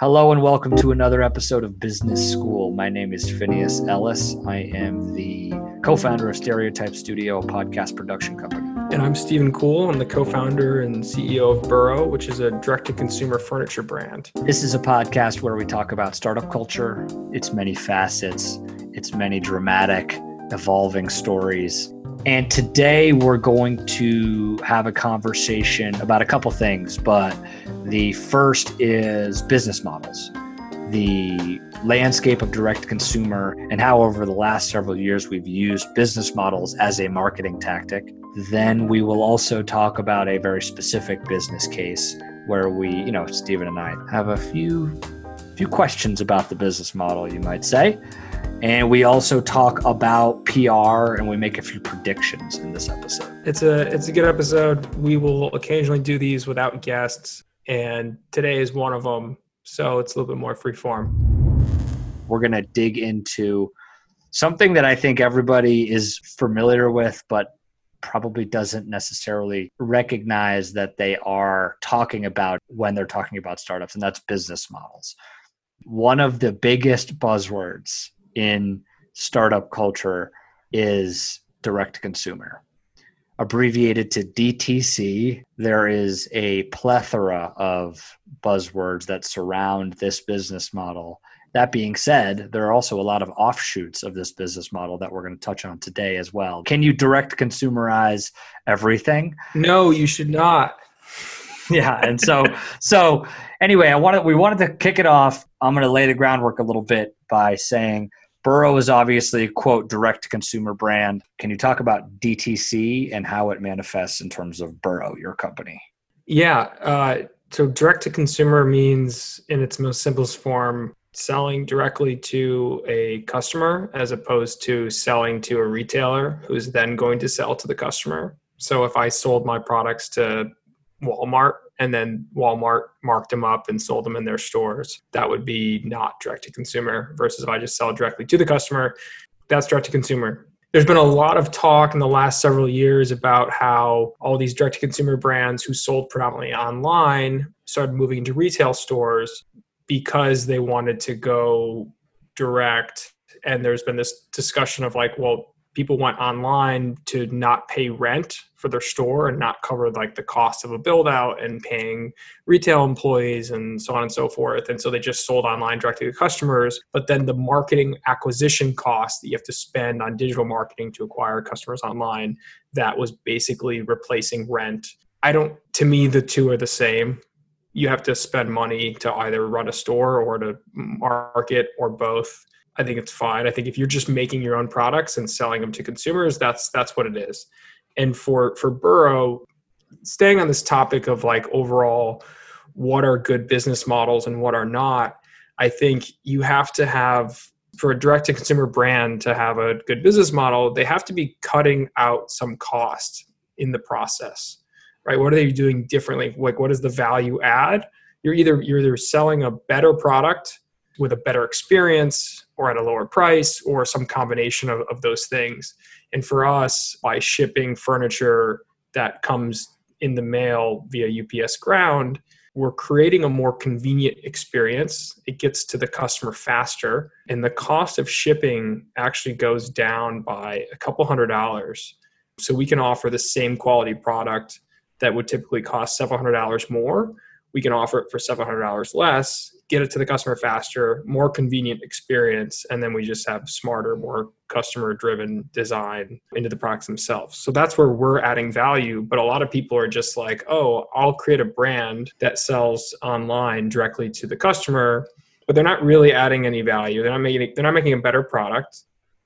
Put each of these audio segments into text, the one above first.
Hello and welcome to another episode of Business School. My name is Phineas Ellis. I am the co founder of Stereotype Studio, a podcast production company. And I'm Stephen Kuhl. I'm the co founder and CEO of Burrow, which is a direct to consumer furniture brand. This is a podcast where we talk about startup culture, its many facets, its many dramatic, evolving stories. And today we're going to have a conversation about a couple things, but the first is business models, the landscape of direct consumer, and how over the last several years we've used business models as a marketing tactic. Then we will also talk about a very specific business case where we, you know, Stephen and I have a few few questions about the business model, you might say. And we also talk about PR and we make a few predictions in this episode. It's a it's a good episode. We will occasionally do these without guests, and today is one of them. So it's a little bit more free form. We're gonna dig into something that I think everybody is familiar with, but probably doesn't necessarily recognize that they are talking about when they're talking about startups, and that's business models. One of the biggest buzzwords in startup culture is direct to consumer. Abbreviated to DTC, there is a plethora of buzzwords that surround this business model. That being said, there are also a lot of offshoots of this business model that we're going to touch on today as well. Can you direct consumerize everything? No, you should not. yeah, and so so anyway, I wanted we wanted to kick it off. I'm going to lay the groundwork a little bit by saying Burrow is obviously quote direct to consumer brand. Can you talk about DTC and how it manifests in terms of Burrow, your company? Yeah. Uh, so direct to consumer means, in its most simplest form, selling directly to a customer as opposed to selling to a retailer who's then going to sell to the customer. So if I sold my products to Walmart and then Walmart marked them up and sold them in their stores. That would be not direct to consumer versus if I just sell directly to the customer, that's direct to consumer. There's been a lot of talk in the last several years about how all these direct to consumer brands who sold predominantly online started moving into retail stores because they wanted to go direct. And there's been this discussion of like, well, people went online to not pay rent for their store and not cover like the cost of a build out and paying retail employees and so on and so forth. And so they just sold online directly to customers. But then the marketing acquisition cost that you have to spend on digital marketing to acquire customers online that was basically replacing rent. I don't to me the two are the same. You have to spend money to either run a store or to market or both I think it's fine. I think if you're just making your own products and selling them to consumers, that's that's what it is. And for for Burrow, staying on this topic of like overall what are good business models and what are not, I think you have to have for a direct to consumer brand to have a good business model, they have to be cutting out some cost in the process. Right? What are they doing differently? Like what is the value add? You're either you're either selling a better product with a better experience or at a lower price or some combination of, of those things. And for us, by shipping furniture that comes in the mail via UPS ground, we're creating a more convenient experience. It gets to the customer faster, and the cost of shipping actually goes down by a couple hundred dollars. So we can offer the same quality product that would typically cost several hundred dollars more. We can offer it for several hundred dollars less get it to the customer faster, more convenient experience, and then we just have smarter, more customer driven design into the products themselves. So that's where we're adding value. But a lot of people are just like, oh, I'll create a brand that sells online directly to the customer, but they're not really adding any value. They're not making they're not making a better product.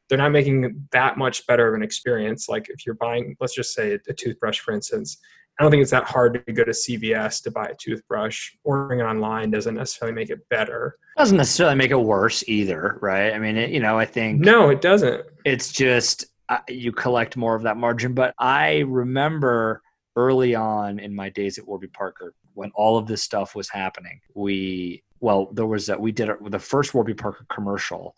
They're not making that much better of an experience. Like if you're buying, let's just say a toothbrush, for instance, I don't think it's that hard to go to CVS to buy a toothbrush. Ordering it online doesn't necessarily make it better. Doesn't necessarily make it worse either, right? I mean, it, you know, I think no, it doesn't. It's just uh, you collect more of that margin. But I remember early on in my days at Warby Parker when all of this stuff was happening. We well, there was that we did a, the first Warby Parker commercial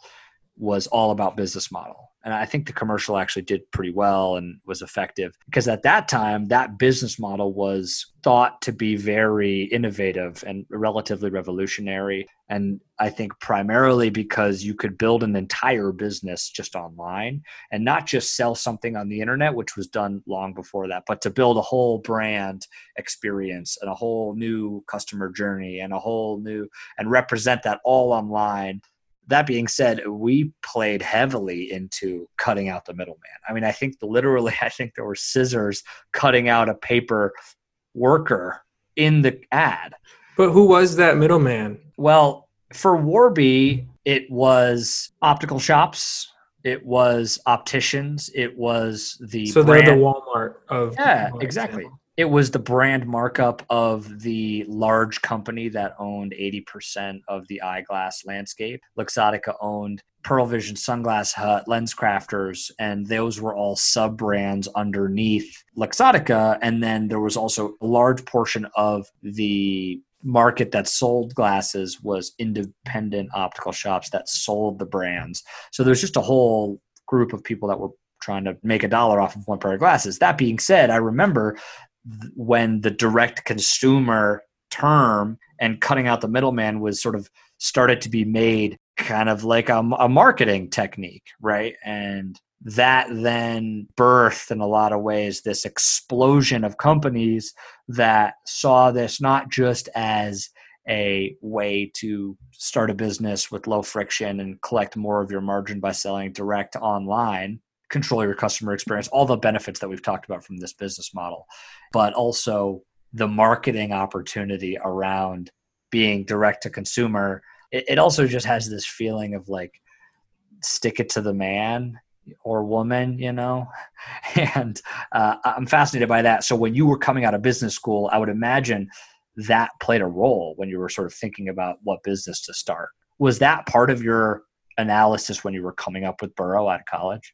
was all about business model and I think the commercial actually did pretty well and was effective because at that time, that business model was thought to be very innovative and relatively revolutionary. And I think primarily because you could build an entire business just online and not just sell something on the internet, which was done long before that, but to build a whole brand experience and a whole new customer journey and a whole new and represent that all online that being said, we played heavily into cutting out the middleman. I mean, I think literally, I think there were scissors cutting out a paper worker in the ad. But who was that middleman? Well, for Warby, it was optical shops. It was opticians. It was the so brand. they're the Walmart of yeah, exactly. Example it was the brand markup of the large company that owned 80% of the eyeglass landscape. Luxottica owned Pearle Vision, Sunglass Hut, Lens Crafters, and those were all sub brands underneath Luxottica. And then there was also a large portion of the market that sold glasses was independent optical shops that sold the brands. So there's just a whole group of people that were trying to make a dollar off of one pair of glasses. That being said, I remember when the direct consumer term and cutting out the middleman was sort of started to be made kind of like a, a marketing technique, right? And that then birthed in a lot of ways this explosion of companies that saw this not just as a way to start a business with low friction and collect more of your margin by selling direct online control your customer experience, all the benefits that we've talked about from this business model, but also the marketing opportunity around being direct to consumer. It, it also just has this feeling of like, stick it to the man or woman, you know? And uh, I'm fascinated by that. So when you were coming out of business school, I would imagine that played a role when you were sort of thinking about what business to start. Was that part of your analysis when you were coming up with Burrow out of college?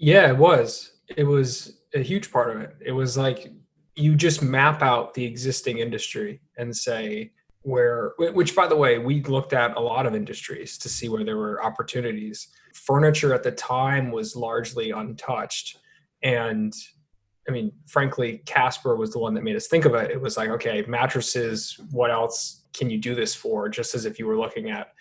Yeah, it was. It was a huge part of it. It was like you just map out the existing industry and say where which by the way we looked at a lot of industries to see where there were opportunities. Furniture at the time was largely untouched. And i mean frankly casper was the one that made us think of it. It was like okay mattresses what else can you do this for? Just as if you were looking at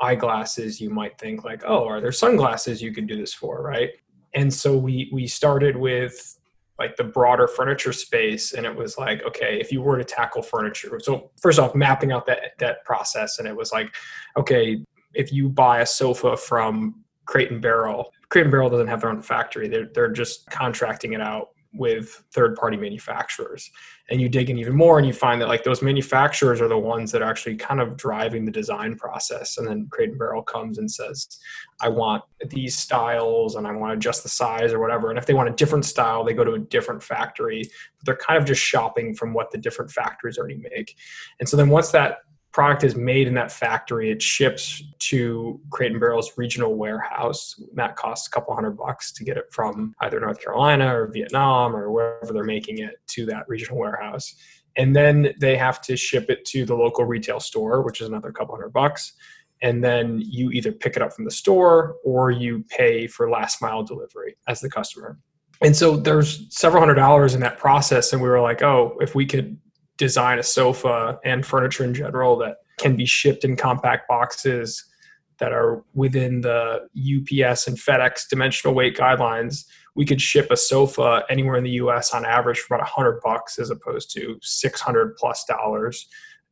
eyeglasses you might think like oh are there sunglasses you could do this for right and so we we started with like the broader furniture space and it was like okay if you were to tackle furniture so first off mapping out that that process and it was like okay if you buy a sofa from crate and barrel crate and barrel doesn't have their own factory. They're, they're just contracting it out with third party manufacturers and you dig in even more and you find that like those manufacturers are the ones that are actually kind of driving the design process and then crate and barrel comes and says i want these styles and i want to adjust the size or whatever and if they want a different style they go to a different factory. But they're kind of just shopping from what the different factories already make. And so then once that product is made in that factory. It ships to Crate and Barrel's regional warehouse. That costs a couple hundred bucks to get it from either North Carolina or Vietnam or wherever they're making it to that regional warehouse. And then they have to ship it to the local retail store, which is another couple hundred bucks. And then you either pick it up from the store or you pay for last mile delivery as the customer. And so there's several hundred dollars in that process. And we were like, oh, if we could design a sofa and furniture in general that can be shipped in compact boxes that are within the UPS and FedEx dimensional weight guidelines, we could ship a sofa anywhere in the US on average for about 100 bucks as opposed to 600 plus dollars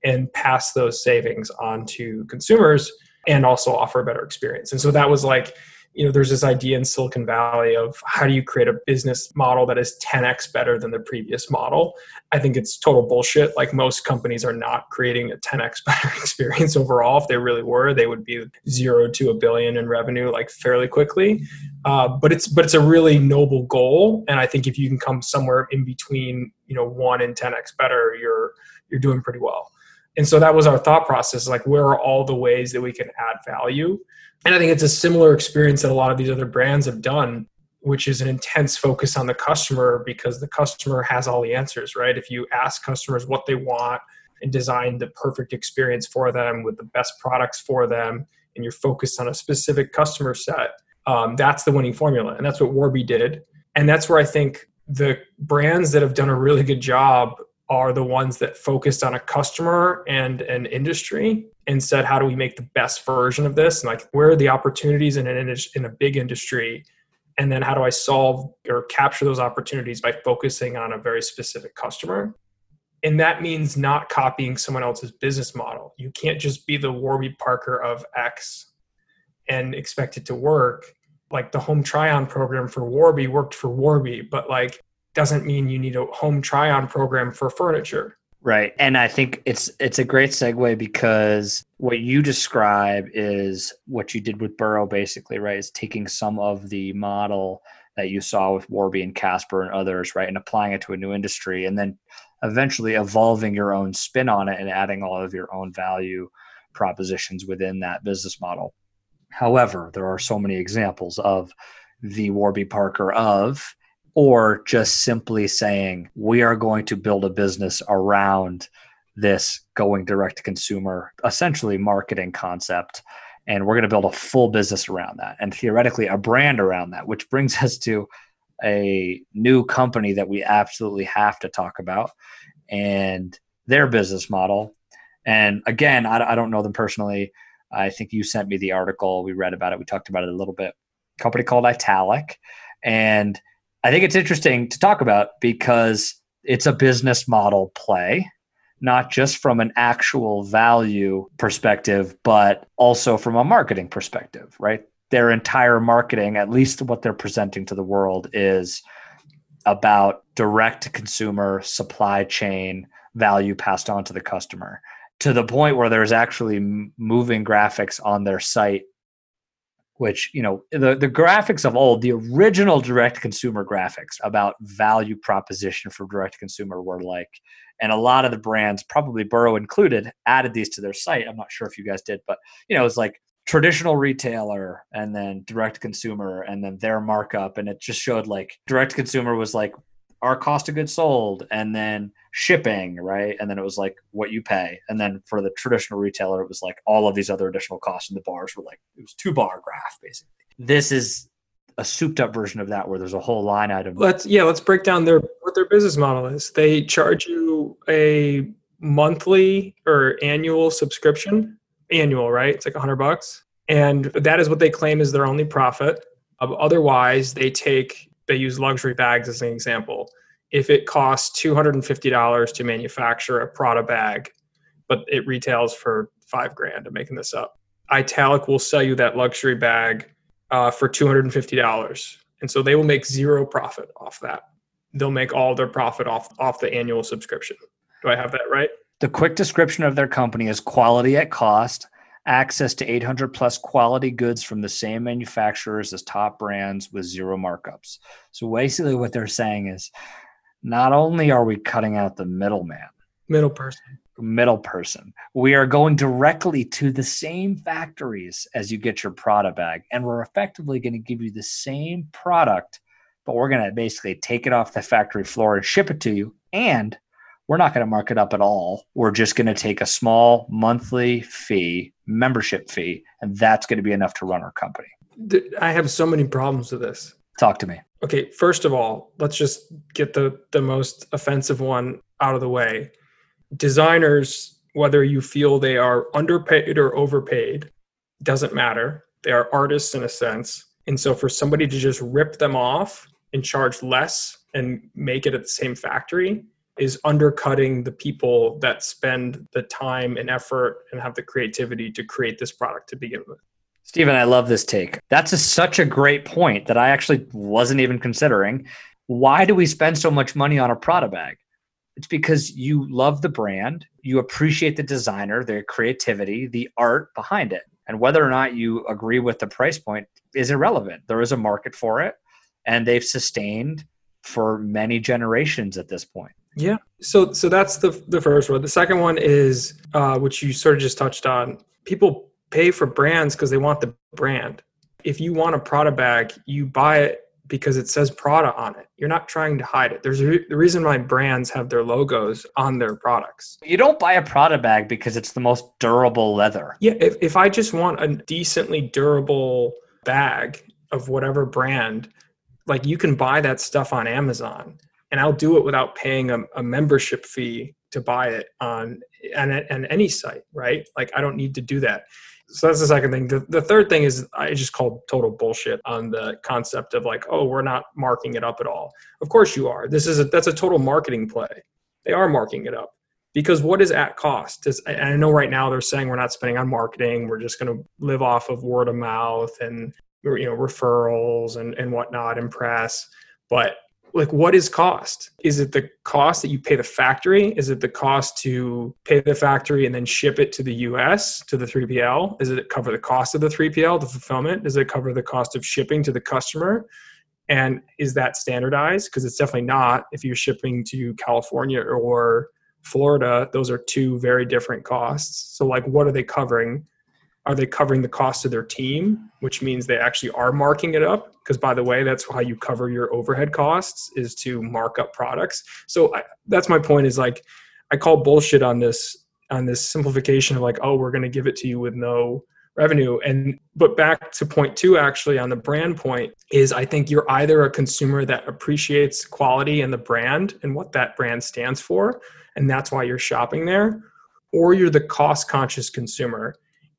and pass those savings on to consumers and also offer a better experience. And so that was like you know there's this idea in silicon valley of how do you create a business model that is 10x better than the previous model? I think it's total bullshit. Like most companies are not creating a 10x better experience overall. If they really were they would be zero to a billion in revenue like fairly quickly. Uh, but it's but it's a really noble goal. And i think if you can come somewhere in between you know one and 10x better you're you're doing pretty well. And so that was our thought process like where are all the ways that we can add value and I think it's a similar experience that a lot of these other brands have done, which is an intense focus on the customer because the customer has all the answers, right? If you ask customers what they want and design the perfect experience for them with the best products for them, and you're focused on a specific customer set, Um, that's the winning formula, and that's what Warby did. And that's where I think the brands that have done a really good job are the ones that focused on a customer and an industry and said, how do we make the best version of this? And like, where are the opportunities in an in a big industry? And then how do I solve or capture those opportunities by focusing on a very specific customer? And that means not copying someone else's business model. You can't just be the Warby Parker of X and expect it to work. Like the home try on program for Warby worked for Warby, but like doesn't mean you need a home try on program for furniture. Right. And I think it's it's a great segue because what you describe is what you did with Burrow basically, right? Is taking some of the model that you saw with Warby and Casper and others, right, and applying it to a new industry and then eventually evolving your own spin on it and adding all of your own value propositions within that business model. However, there are so many examples of the Warby Parker of or just simply saying we are going to build a business around this going direct to consumer essentially marketing concept and we're going to build a full business around that and theoretically a brand around that which brings us to a new company that we absolutely have to talk about and their business model. And again I, I don't know them personally. I think you sent me the article. We read about it. We talked about it a little bit. Company called italic. And I think it's interesting to talk about because it's a business model play, not just from an actual value perspective, but also from a marketing perspective, right? Their entire marketing, at least what they're presenting to the world, is about direct consumer supply chain value passed on to the customer to the point where there's actually moving graphics on their site which you know the, the graphics of old the original direct consumer graphics about value proposition for direct consumer were like and a lot of the brands probably burrow included added these to their site. I'm not sure if you guys did but you know it's like traditional retailer and then direct consumer and then their markup. And it just showed like direct consumer was like our cost of goods sold and then shipping, right? And then it was like what you pay. And then for the traditional retailer, it was like all of these other additional costs. And the bars were like, it was two bar graph basically. This is a souped up version of that where there's a whole line item. Let's yeah, let's break down their what their business model is. They charge you a monthly or annual subscription. Annual, right? It's like a hundred bucks. And that is what they claim is their only profit. Otherwise, they take they use luxury bags as an example. If it costs $250 to manufacture a Prada bag, but it retails for five grand, I'm making this up. Italic will sell you that luxury bag uh, for $250. And so they will make zero profit off that. They'll make all their profit off, off the annual subscription. Do I have that right? The quick description of their company is quality at cost, access to 800 plus quality goods from the same manufacturers as top brands with zero markups. So basically, what they're saying is not only are we cutting out the middleman, middle person, middle person, we are going directly to the same factories as you get your Prada bag, and we're effectively going to give you the same product, but we're going to basically take it off the factory floor and ship it to you. And we're not going to mark it up at all. We're just going to take a small monthly fee, membership fee, and that's going to be enough to run our company. I have so many problems with this. Talk to me. Okay, first of all, let's just get the the most offensive one out of the way. Designers, whether you feel they are underpaid or overpaid, doesn't matter. They are artists in a sense. And so for somebody to just rip them off and charge less and make it at the same factory is undercutting the people that spend the time and effort and have the creativity to create this product to begin with. Stephen, I love this take. That's a, such a great point that I actually wasn't even considering. Why do we spend so much money on a Prada bag? It's because you love the brand, you appreciate the designer, their creativity, the art behind it. And whether or not you agree with the price point is irrelevant. There is a market for it, and they've sustained for many generations at this point. Yeah. So so that's the the first one. The second one is uh, which you sort of just touched on. People pay for brands because they want the brand. If you want a Prada bag, you buy it because it says Prada on it. You're not trying to hide it. There's a re- the reason why brands have their logos on their products. You don't buy a Prada bag because it's the most durable leather. Yeah, if, if I just want a decently durable bag, of whatever brand, like you can buy that stuff on Amazon and I'll do it without paying a, a membership fee to buy it on and, and any site, right? Like I don't need to do that. So that's the second thing. The, the third thing is I just called total bullshit on the concept of like, oh, we're not marking it up at all. Of course you are. This is a, that's a total marketing play. They are marking it up because what is at cost? Is, I know right now they're saying we're not spending on marketing. We're just going to live off of word of mouth and you know referrals and and whatnot and press. But like what is cost? Is it the cost that you pay the factory? Is it the cost to pay the factory and then ship it to the us to the 3pl is it cover the cost of the 3pl the fulfillment? Does it cover the cost of shipping to the customer? And is that standardized? Because it's definitely not if you're shipping to california or florida those are two very different costs. So like what are they covering are they covering the cost of their team which means they actually are marking it up? Because by the way that's how you cover your overhead costs is to mark up products. So I, that's my point is like i call bullshit on this on this simplification of like oh we're going to give it to you with no revenue. And but back to point two actually on the brand point is i think you're either a consumer that appreciates quality and the brand and what that brand stands for and that's why you're shopping there or you're the cost conscious consumer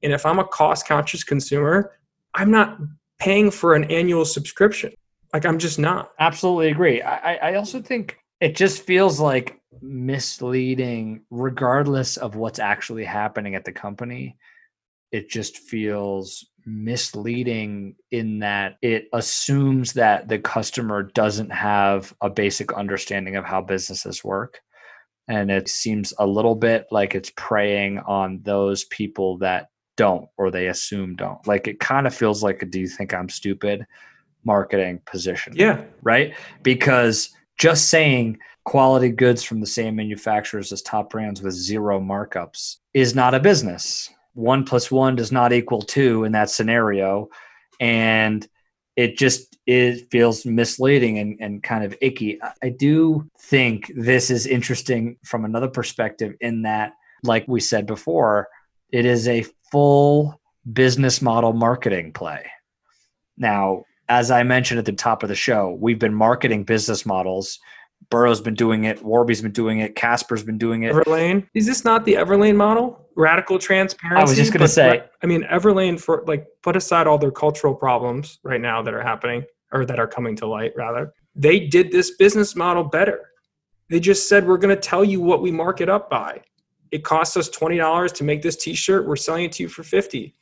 and if I'm a cost conscious consumer, I'm not paying for an annual subscription. Like I'm just not. Absolutely agree. I, I also think it just feels like misleading, regardless of what's actually happening at the company. It just feels misleading in that it assumes that the customer doesn't have a basic understanding of how businesses work. And it seems a little bit like it's preying on those people that don't or they assume don't. Like it kind of feels like a do you think I'm stupid marketing position. Yeah. Right? Because just saying quality goods from the same manufacturers as top brands with zero markups is not a business. One plus one does not equal two in that scenario. And it just it feels misleading and, and kind of icky. I do think this is interesting from another perspective in that, like we said before, it is a full business model marketing play. Now, as I mentioned at the top of the show, we've been marketing business models. Burrow's been doing it. Warby's been doing it. Casper's been doing it. Everlane is this not the Everlane model? Radical transparency. I was just going to say. I mean, Everlane for like put aside all their cultural problems right now that are happening or that are coming to light. Rather, they did this business model better. They just said we're going to tell you what we mark it up by it costs us $20 to make this t-shirt. We're selling it to you for 50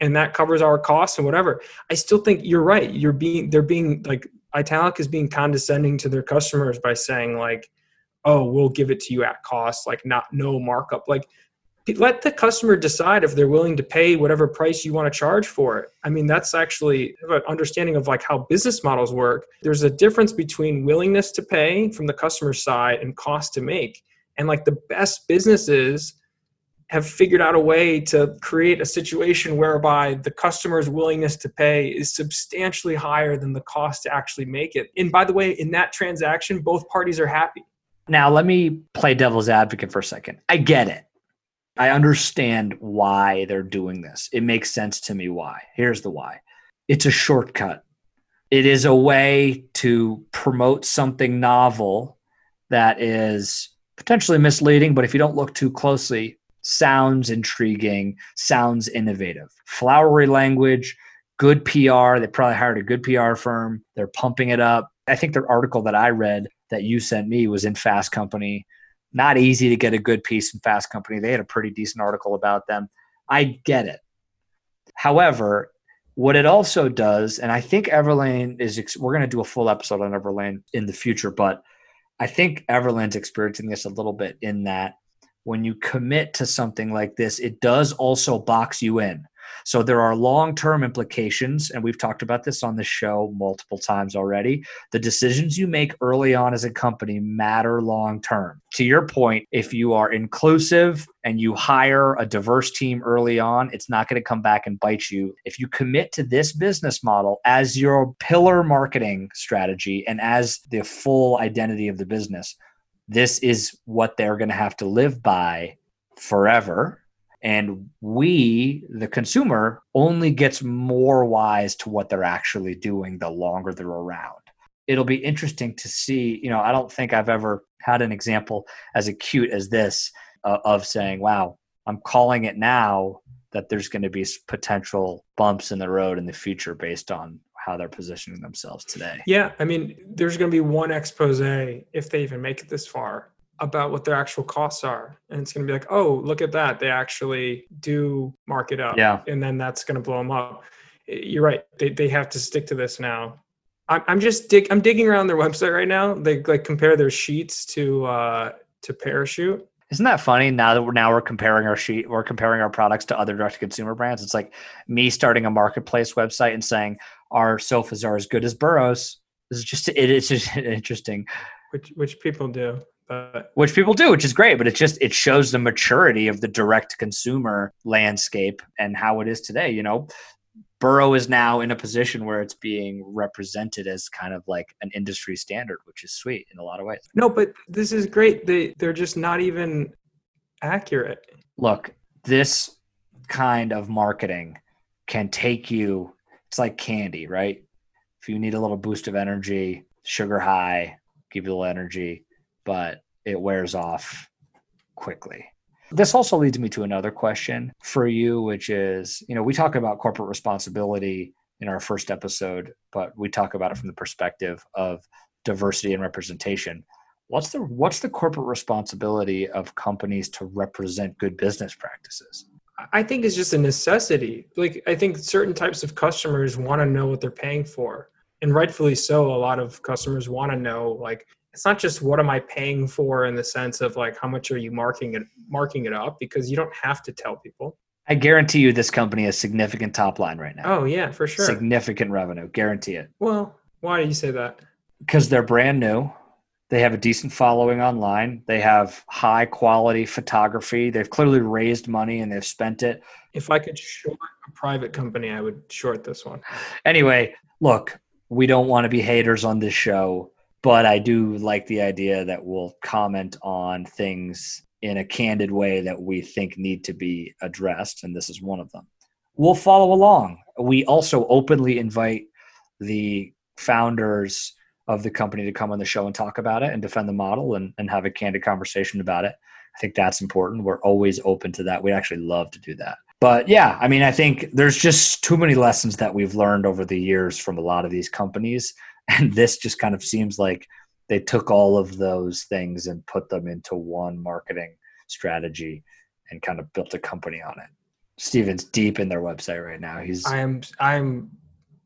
and that covers our costs and whatever. I still think you're right. You're being they're being like italic is being condescending to their customers by saying like oh we'll give it to you at cost like not no markup. Like let the customer decide if they're willing to pay whatever price you want to charge for it. I mean that's actually an understanding of like how business models work. There's a difference between willingness to pay from the customer side and cost to make and like the best businesses have figured out a way to create a situation whereby the customer's willingness to pay is substantially higher than the cost to actually make it. And by the way, in that transaction, both parties are happy. Now, let me play devil's advocate for a second. I get it. I understand why they're doing this. It makes sense to me why. Here's the why it's a shortcut. It is a way to promote something novel that is potentially misleading, but if you don't look too closely, sounds intriguing, sounds innovative. Flowery language, good PR. They probably hired a good PR firm. They're pumping it up. I think the article that I read that you sent me was in Fast Company. Not easy to get a good piece in Fast Company. They had a pretty decent article about them. I get it. However, what it also does, and I think Everlane is, we're going to do a full episode on Everlane in the future, but I think Everlane's experiencing this a little bit in that when you commit to something like this, it does also box you in. So there are long term implications, and we've talked about this on the show multiple times already. The decisions you make early on as a company matter long term. To your point, if you are inclusive and you hire a diverse team early on, it's not going to come back and bite you. If you commit to this business model as your pillar marketing strategy and as the full identity of the business, this is what they're going to have to live by forever And we, the consumer, only gets more wise to what they're actually doing the longer they're around. It'll be interesting to see. You know, I don't think I've ever had an example as acute as this uh, of saying, wow, I'm calling it now that there's going to be potential bumps in the road in the future based on how they're positioning themselves today. Yeah, I mean, there's going to be one expose if they even make it this far about what their actual costs are, and it's going to be like, oh, look at that, they actually do mark it up, yeah, and then that's going to blow them up. You're right; they they have to stick to this now. I'm I'm just dig I'm digging around their website right now. They like compare their sheets to uh to Parachute isn't that funny? Now that we're now we're comparing our sheet, we're comparing our products to other direct to consumer brands. It's like me starting a marketplace website and saying our sofas are as good as Burrows. This is just it is just interesting. Which which people do. But which people do, which is great, but it just it shows the maturity of the direct consumer landscape and how it is today. You know, Burrow is now in a position where it's being represented as kind of like an industry standard, which is sweet in a lot of ways. No, but this is great. They they're just not even accurate. Look, this kind of marketing can take you it's like candy, right? If you need a little boost of energy, sugar high, give you a little energy, but it wears off quickly. This also leads me to another question for you, which is you know, we talk about corporate responsibility in our first episode, but we talk about it from the perspective of diversity and representation. What's the what's the corporate responsibility of companies to represent good business practices? I think it's just a necessity. Like I think certain types of customers want to know what they're paying for. And rightfully so, a lot of customers want to know like it's not just what am I paying for in the sense of like how much are you marking it marking it up because you don't have to tell people. I guarantee you this company has significant top line right now. Oh yeah, for sure. Significant revenue, guarantee it. Well, why do you say that? Because they're brand new. They have a decent following online. They have high quality photography. They've clearly raised money and they've spent it. If I could short a private company, I would short this one. Anyway, look, we don't want to be haters on this show but I do like the idea that we'll comment on things in a candid way that we think need to be addressed, and this is one of them. We'll follow along. We also openly invite the founders of the company to come on the show and talk about it and defend the model and, and have a candid conversation about it. I think that's important. We're always open to that. We actually love to do that. But yeah, I mean, I think there's just too many lessons that we've learned over the years from a lot of these companies and this just kind of seems like they took all of those things and put them into one marketing strategy and kind of built a company on it. Stephen's deep in their website right now. He's I'm I'm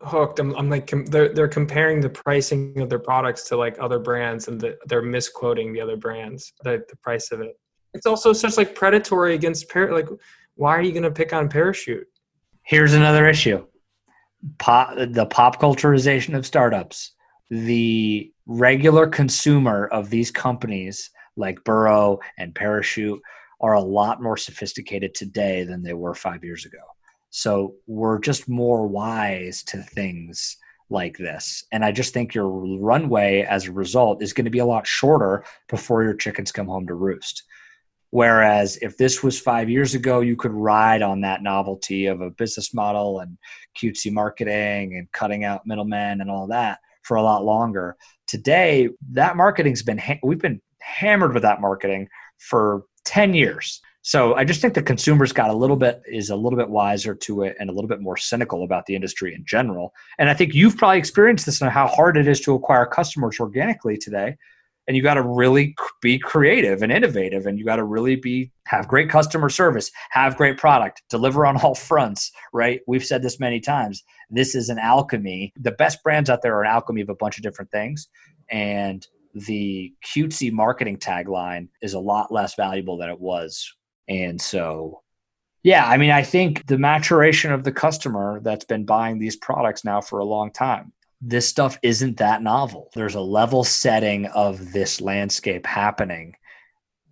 hooked. I'm, I'm like they're they're comparing the pricing of their products to like other brands and the, they're misquoting the other brands the the price of it. It's also such like predatory against par- like why are you going to pick on parachute? Here's another issue pop, the pop culturization of startups, the regular consumer of these companies like Burrow and Parachute are a lot more sophisticated today than they were five years ago. So we're just more wise to things like this. And I just think your runway as a result is going to be a lot shorter before your chickens come home to roost. Whereas if this was five years ago, you could ride on that novelty of a business model and cutesy marketing and cutting out middlemen and all that for a lot longer. Today, that marketing's been, ha- we've been hammered with that marketing for 10 years. So I just think the consumers got a little bit, is a little bit wiser to it and a little bit more cynical about the industry in general. And I think you've probably experienced this and how hard it is to acquire customers organically today and you got to really be creative and innovative and you got to really be have great customer service have great product deliver on all fronts right? We've said this many times. This is an alchemy. The best brands out there are an alchemy of a bunch of different things and the cutesy marketing tagline is a lot less valuable than it was. And so yeah i mean i think the maturation of the customer that's been buying these products now for a long time this stuff isn't that novel. There's a level setting of this landscape happening,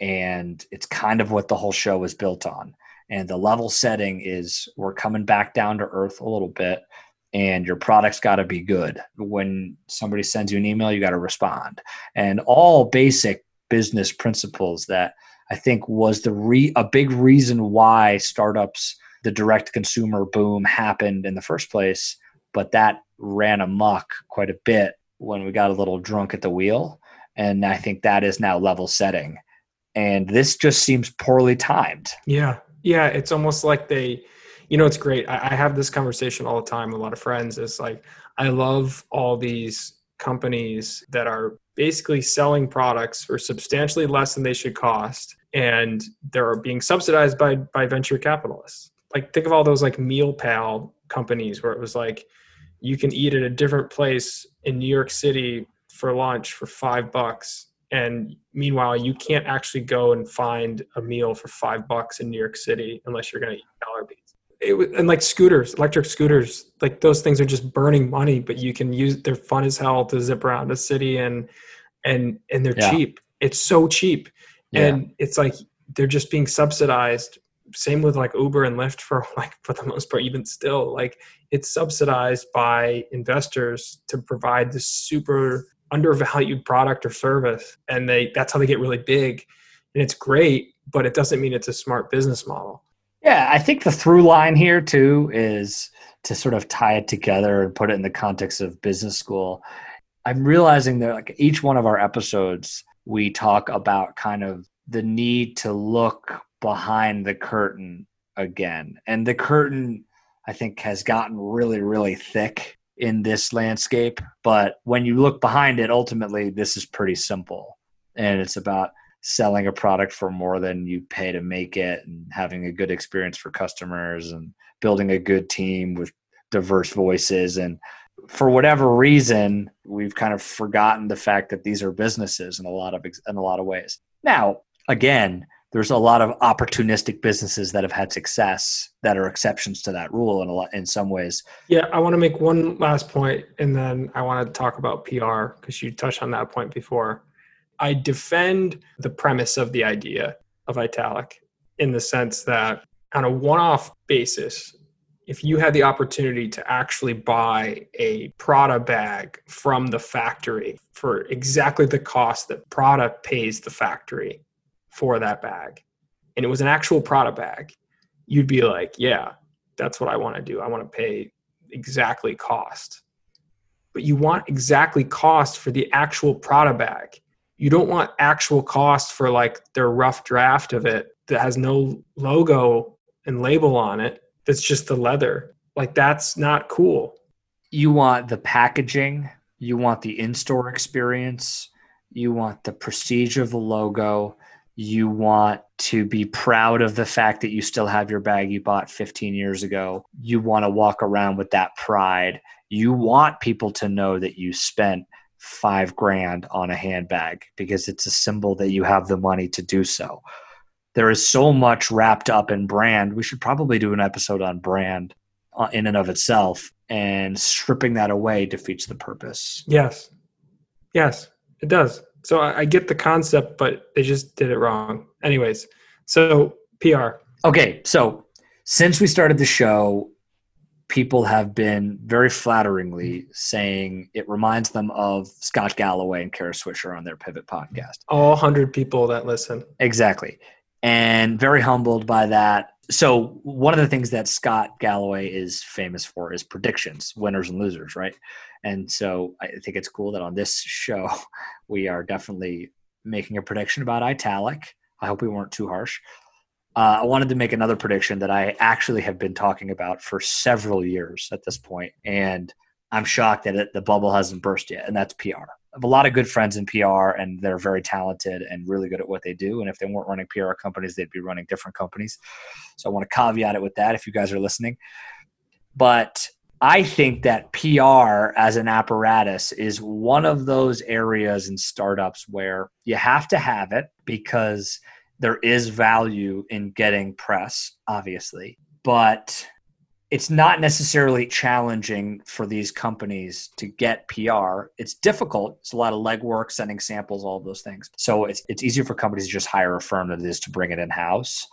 and it's kind of what the whole show is built on. And the level setting is we're coming back down to earth a little bit, and your product's got to be good. When somebody sends you an email, you got to respond, and all basic business principles that I think was the re- a big reason why startups, the direct consumer boom happened in the first place. But that ran amok quite a bit when we got a little drunk at the wheel. And I think that is now level setting. And this just seems poorly timed. Yeah. Yeah. It's almost like they, you know, it's great. I, I have this conversation all the time with a lot of friends. It's like, I love all these companies that are basically selling products for substantially less than they should cost and they're being subsidized by by venture capitalists like think of all those like meal pal companies where it was like you can eat at a different place in new york city for lunch for five bucks and meanwhile you can't actually go and find a meal for five bucks in new york city unless you're going to eat dollar beans it was, and like scooters, electric scooters, like those things are just burning money, but you can use they're fun as hell to zip around the city and and and they're yeah. cheap. It's so cheap. Yeah. And it's like they're just being subsidized. Same with like Uber and Lyft for like for the most part, even still, like it's subsidized by investors to provide this super undervalued product or service. And they that's how they get really big. And it's great, but it doesn't mean it's a smart business model. Yeah, I think the through line here too is to sort of tie it together and put it in the context of business school. I'm realizing that like each one of our episodes, we talk about kind of the need to look behind the curtain again. And the curtain, I think, has gotten really, really thick in this landscape. But when you look behind it, ultimately, this is pretty simple. And it's about selling a product for more than you pay to make it and having a good experience for customers and building a good team with diverse voices and for whatever reason we've kind of forgotten the fact that these are businesses in a lot of in a lot of ways now again there's a lot of opportunistic businesses that have had success that are exceptions to that rule in a lot in some ways. Yeah i want to make one last point and then i want to talk about pr because you touched on that point before. I defend the premise of the idea of Italic in the sense that on a one off basis, if you had the opportunity to actually buy a Prada bag from the factory for exactly the cost that Prada pays the factory for that bag, and it was an actual Prada bag, you'd be like, yeah, that's what I want to do. I want to pay exactly cost. But you want exactly cost for the actual Prada bag. You don't want actual cost for like their rough draft of it that has no logo and label on it. That's just the leather. Like that's not cool. You want the packaging. You want the in-store experience. You want the prestige of the logo you want to be proud of the fact that you still have your bag you bought 15 years ago you want to walk around with that pride you want people to know that you spent five grand on a handbag because it's a symbol that you have the money to do so. There is so much wrapped up in brand. We should probably do an episode on brand uh, in and of itself, and stripping that away defeats the purpose. Yes. Yes, it does. So I, I get the concept, but they just did it wrong. Anyways, so PR. Okay, so since we started the show, people have been very flatteringly saying it reminds them of Scott Galloway and Kara Swisher on their Pivot podcast. All hundred people that listen. Exactly. And very humbled by that. So one of the things that Scott Galloway is famous for is predictions, winners and losers, right? And so I think it's cool that on this show we are definitely making a prediction about Italic. I hope we weren't too harsh. Uh, I wanted to make another prediction that I actually have been talking about for several years at this point, and I'm shocked that it, the bubble hasn't burst yet, and that's PR. I have a lot of good friends in PR, and they're very talented and really good at what they do. And if they weren't running PR companies, they'd be running different companies. So I want to caveat it with that if you guys are listening. But I think that PR as an apparatus is one of those areas in startups where you have to have it because – there is value in getting press, obviously, but it's not necessarily challenging for these companies to get PR. It's difficult. It's a lot of legwork, sending samples, all those things. So it's it's easier for companies to just hire a firm than it is to bring it in house.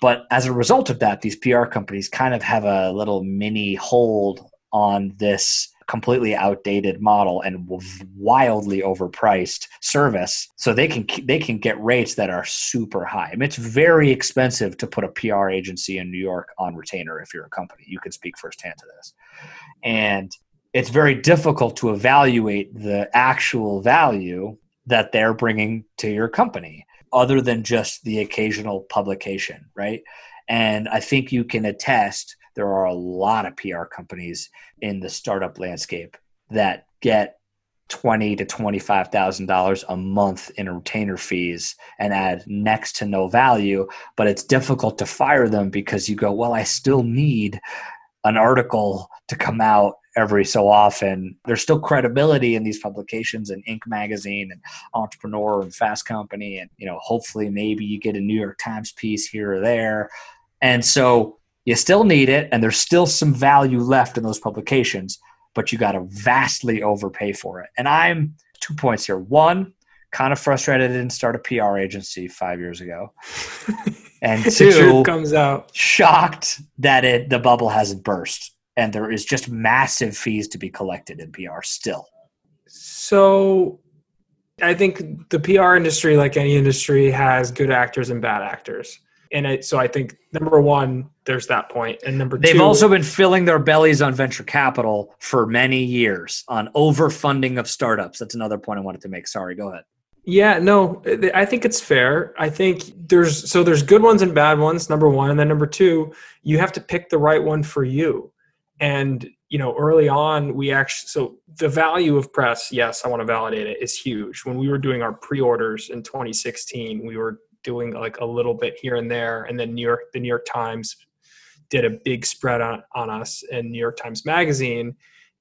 But as a result of that, these PR companies kind of have a little mini hold on this completely outdated model and wildly overpriced service. So they can they can get rates that are super high. I mean, it's very expensive to put a pr agency in new york on retainer if you're a company. You can speak firsthand to this. And it's very difficult to evaluate the actual value that they're bringing to your company other than just the occasional publication right and i think you can attest there are a lot of PR companies in the startup landscape that get twenty to twenty-five thousand dollars a month in retainer fees and add next to no value. But it's difficult to fire them because you go, well, I still need an article to come out every so often. There's still credibility in these publications and Inc. magazine and Entrepreneur and Fast Company, and you know, hopefully maybe you get a New York Times piece here or there. And so you still need it, and there's still some value left in those publications, but you got to vastly overpay for it. And I'm two points here. One, kind of frustrated I didn't start a PR agency five years ago. And two, comes out shocked that it the bubble hasn't burst and there is just massive fees to be collected in PR still. So I think the PR industry, like any industry, has good actors and bad actors and it, so I think number one, there's that point, and number they've two, also been filling their bellies on venture capital for many years on overfunding of startups. That's another point I wanted to make. Sorry, go ahead. Yeah, no, I think it's fair. I think there's so there's good ones and bad ones. Number one, and then number two, you have to pick the right one for you. And you know, early on, we actually so the value of press. Yes, I want to validate it. Is huge. When we were doing our pre-orders in 2016, we were doing like a little bit here and there, and then New York, the New York Times did a big spread on, on us in New York Times Magazine,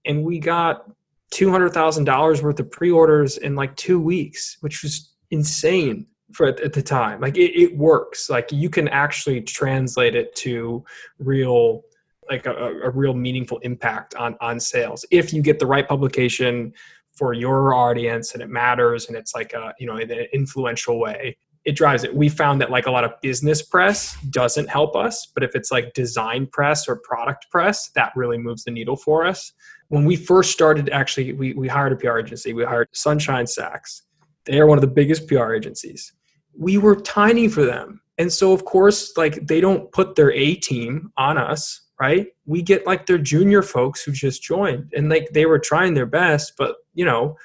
and we got two hundred thousand dollars worth of pre-orders in like two weeks, which was insane for at the time. Like it, it works. Like you can actually translate it to real like a, a, real meaningful impact on on sales if you get the right publication for your audience and it matters and it's like a you know in an influential way it drives it. We found that like a lot of business press doesn't help us, but if it's like design press or product press, that really moves the needle for us. When we first started, actually, we, we hired a PR agency. We hired Sunshine Sachs. They are one of the biggest PR agencies. We were tiny for them. And so, of course, like they don't put their A team on us, right? We get like their junior folks who just joined and like they were trying their best, but you know,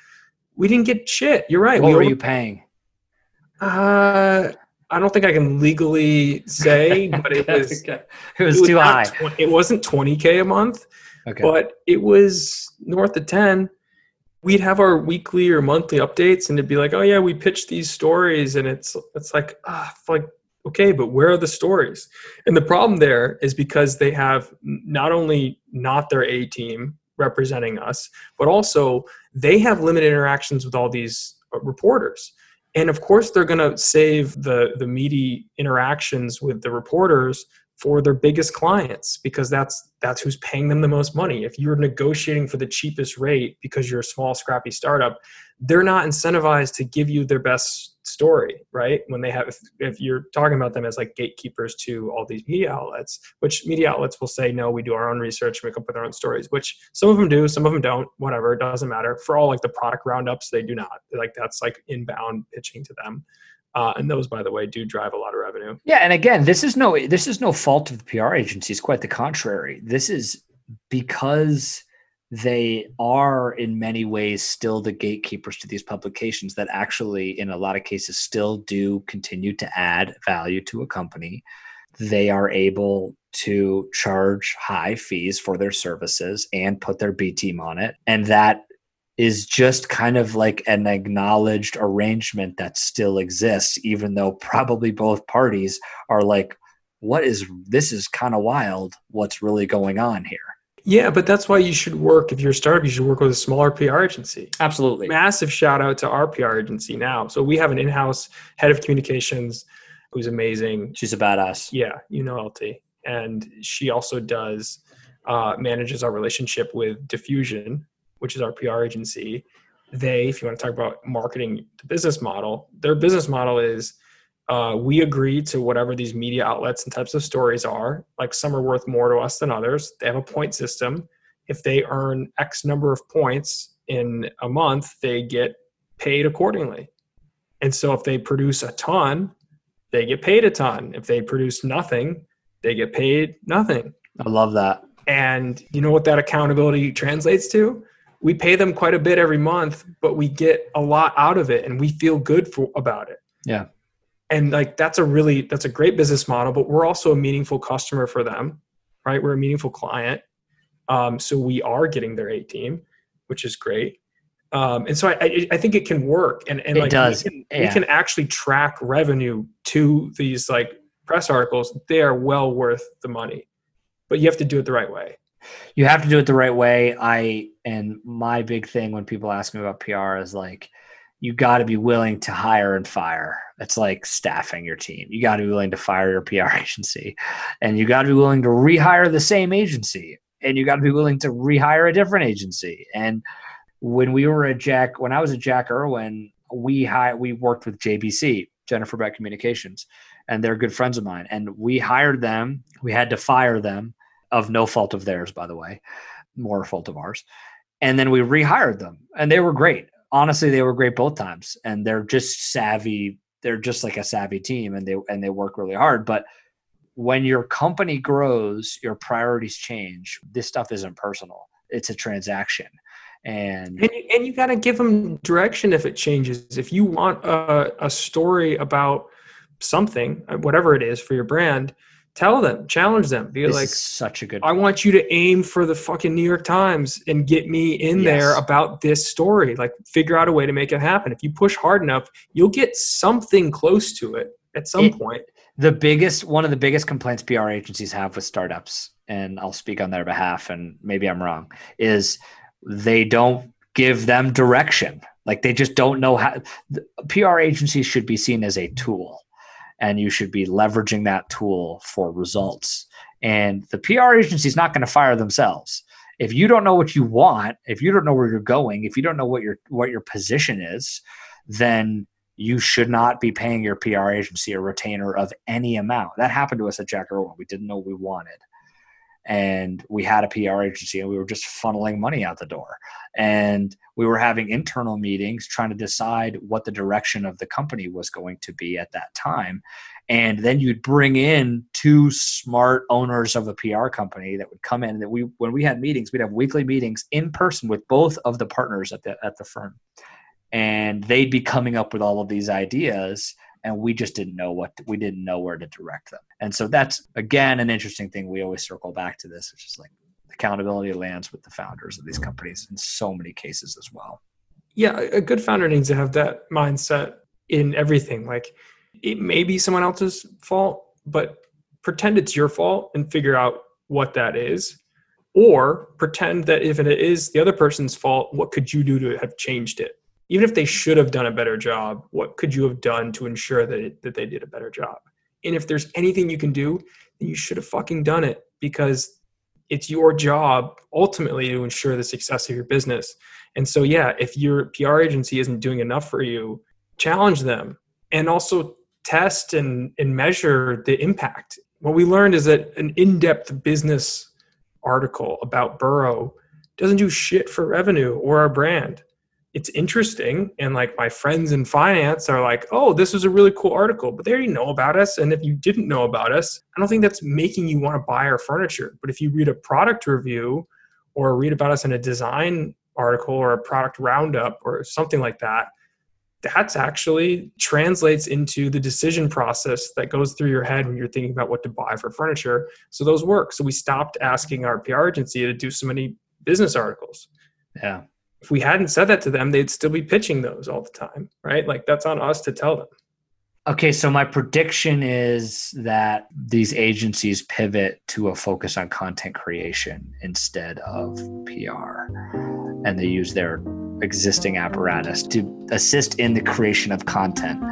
we didn't get shit. You're right. What we were you paying? Uh, I don't think I can legally say, but it was it was, it was too high. 20, it wasn't 20k a month, okay. but it was north of 10. We'd have our weekly or monthly updates, and it'd be like, "Oh yeah, we pitched these stories," and it's it's like, ah, like okay, but where are the stories? And the problem there is because they have not only not their A team representing us, but also they have limited interactions with all these uh, reporters and of course they're going to save the the media interactions with the reporters for their biggest clients because that's that's who's paying them the most money. If you're negotiating for the cheapest rate because you're a small scrappy startup they're not incentivized to give you their best story right? When they have if, if, you're talking about them as like gatekeepers to all these media outlets which media outlets will say no we do our own research we come up with our own stories which some of them do some of them don't whatever it doesn't matter. For all like the product roundups they do not. Like that's like inbound pitching to them uh, and those, by the way, do drive a lot of revenue. Yeah, and again, this is no this is no fault of the PR agencies. Quite the contrary. This is because they are in many ways still the gatekeepers to these publications that actually in a lot of cases still do continue to add value to a company they are able to charge high fees for their services and put their b team on it and that is just kind of like an acknowledged arrangement that still exists, even though probably both parties are like, what is this is kind of wild. What's really going on here? Yeah, but that's why you should work if you're a startup, you should work with a smaller PR agency. Absolutely. Massive shout out to our PR agency now. So we have an in-house head of communications who's amazing. She's a badass. Yeah, you know LT. And she also does uh, manages our relationship with Diffusion, which is our PR agency, they, if you want to talk about marketing the business model, their business model is uh, we agree to whatever these media outlets and types of stories are. Like some are worth more to us than others. They have a point system. if they earn X number of points in a month, they get paid accordingly. And so if they produce a ton, they get paid a ton. If they produce nothing, they get paid nothing. I love that. And you know what that accountability translates to? We pay them quite a bit every month, but we get a lot out of it and we feel good for, about it. Yeah. And like that's a really that's a great business model, but we're also a meaningful customer for them, right? We're a meaningful client. Um, so we are getting their A team, which is great. Um, and so I, I, think it can work, and and it like does. We, can, yeah. we can actually track revenue to these like press articles. They are well worth the money, but you have to do it the right way. You have to do it the right way. I and my big thing when people ask me about PR is like, you got to be willing to hire and fire. It's like staffing your team. You got to be willing to fire your PR agency, and you got to be willing to rehire the same agency, and you got to be willing to rehire a different agency. And when we were at Jack, when I was at Jack Erwin, we hi- we worked with JBC, Jennifer Bett Communications, and they're good friends of mine. And we hired them. We had to fire them of no fault of theirs, by the way, more fault of ours. And then we rehired them, and they were great. Honestly, they were great both times, and they're just savvy. They're just like a savvy team, and they and they work really hard. But when your company grows, your priorities change. This stuff isn't personal; it's a transaction and and you, and you got to give them direction if it changes if you want a, a story about something uh, whatever it is for your brand tell them challenge them be this like is such a good i want you to aim for the fucking new york times and get me in Yes. there about this story like figure out a way to make it happen if you push hard enough you'll get something close to it at some It- point the biggest one of the biggest complaints PR agencies have with startups, and I'll speak on their behalf, and maybe I'm wrong, is they don't give them direction. Like they just don't know how. the PR agencies should be seen as a tool, and you should be leveraging that tool for results. And the PR agency is not going to fire themselves. If you don't know what you want, if you don't know where you're going, if you don't know what your what your position is, then you should not be paying your PR agency a retainer of any amount. That happened to us at Jack Erwin. We didn't know what we wanted. And we had a PR agency and we were just funneling money out the door. And we were having internal meetings trying to decide what the direction of the company was going to be at that time. And then you'd bring in two smart owners of a PR company that would come in that we when we had meetings, we'd have weekly meetings in person with both of the partners at the at the firm and they'd be coming up with all of these ideas and we just didn't know what we didn't know where to direct them. And so that's again an interesting thing. We always circle back to this which is like accountability lands with the founders of these mm-hmm. companies in so many cases as well. Yeah a good founder needs to have that mindset in everything. Like it may be someone else's fault but pretend it's your fault and figure out what that is. Or pretend that if it is the other person's fault what could you do to have changed it even if they should have done a better job what could you have done to ensure that it, that they did a better job and if there's anything you can do then you should have fucking done it because it's your job ultimately to ensure the success of your business and so, yeah, if your PR agency isn't doing enough for you, challenge them and also test and, and measure the impact. What we learned is that an in depth business article about Burrow doesn't do shit for revenue or our brand. It's interesting. And like my friends in finance are like, oh, this is a really cool article, but they already know about us. And if you didn't know about us, I don't think that's making you want to buy our furniture. But if you read a product review or read about us in a design article or a product roundup or something like that that's actually translates into the decision process that goes through your head when you're thinking about what to buy for furniture so those work so we stopped asking our pr agency to do so many business articles yeah if we hadn't said that to them they'd still be pitching those all the time right like that's on us to tell them Okay, so my prediction is that these agencies pivot to a focus on content creation instead of PR. And they use their existing apparatus to assist in the creation of content.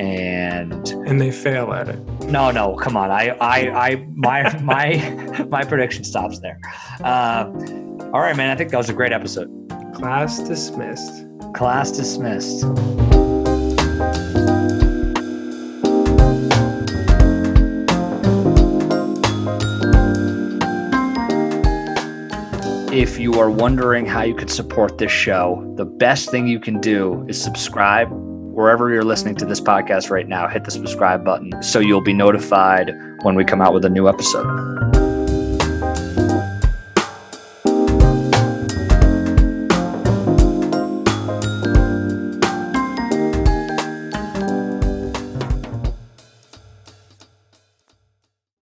And and they fail at it no, no, come on. I, I, I, my, my, my prediction stops there. Uh, all right, man. I think that was a great episode. Class dismissed Class dismissed. If you are wondering how you could support this show, the best thing you can do is subscribe wherever you're listening to this podcast right now. Hit the subscribe button so you'll be notified when we come out with a new episode.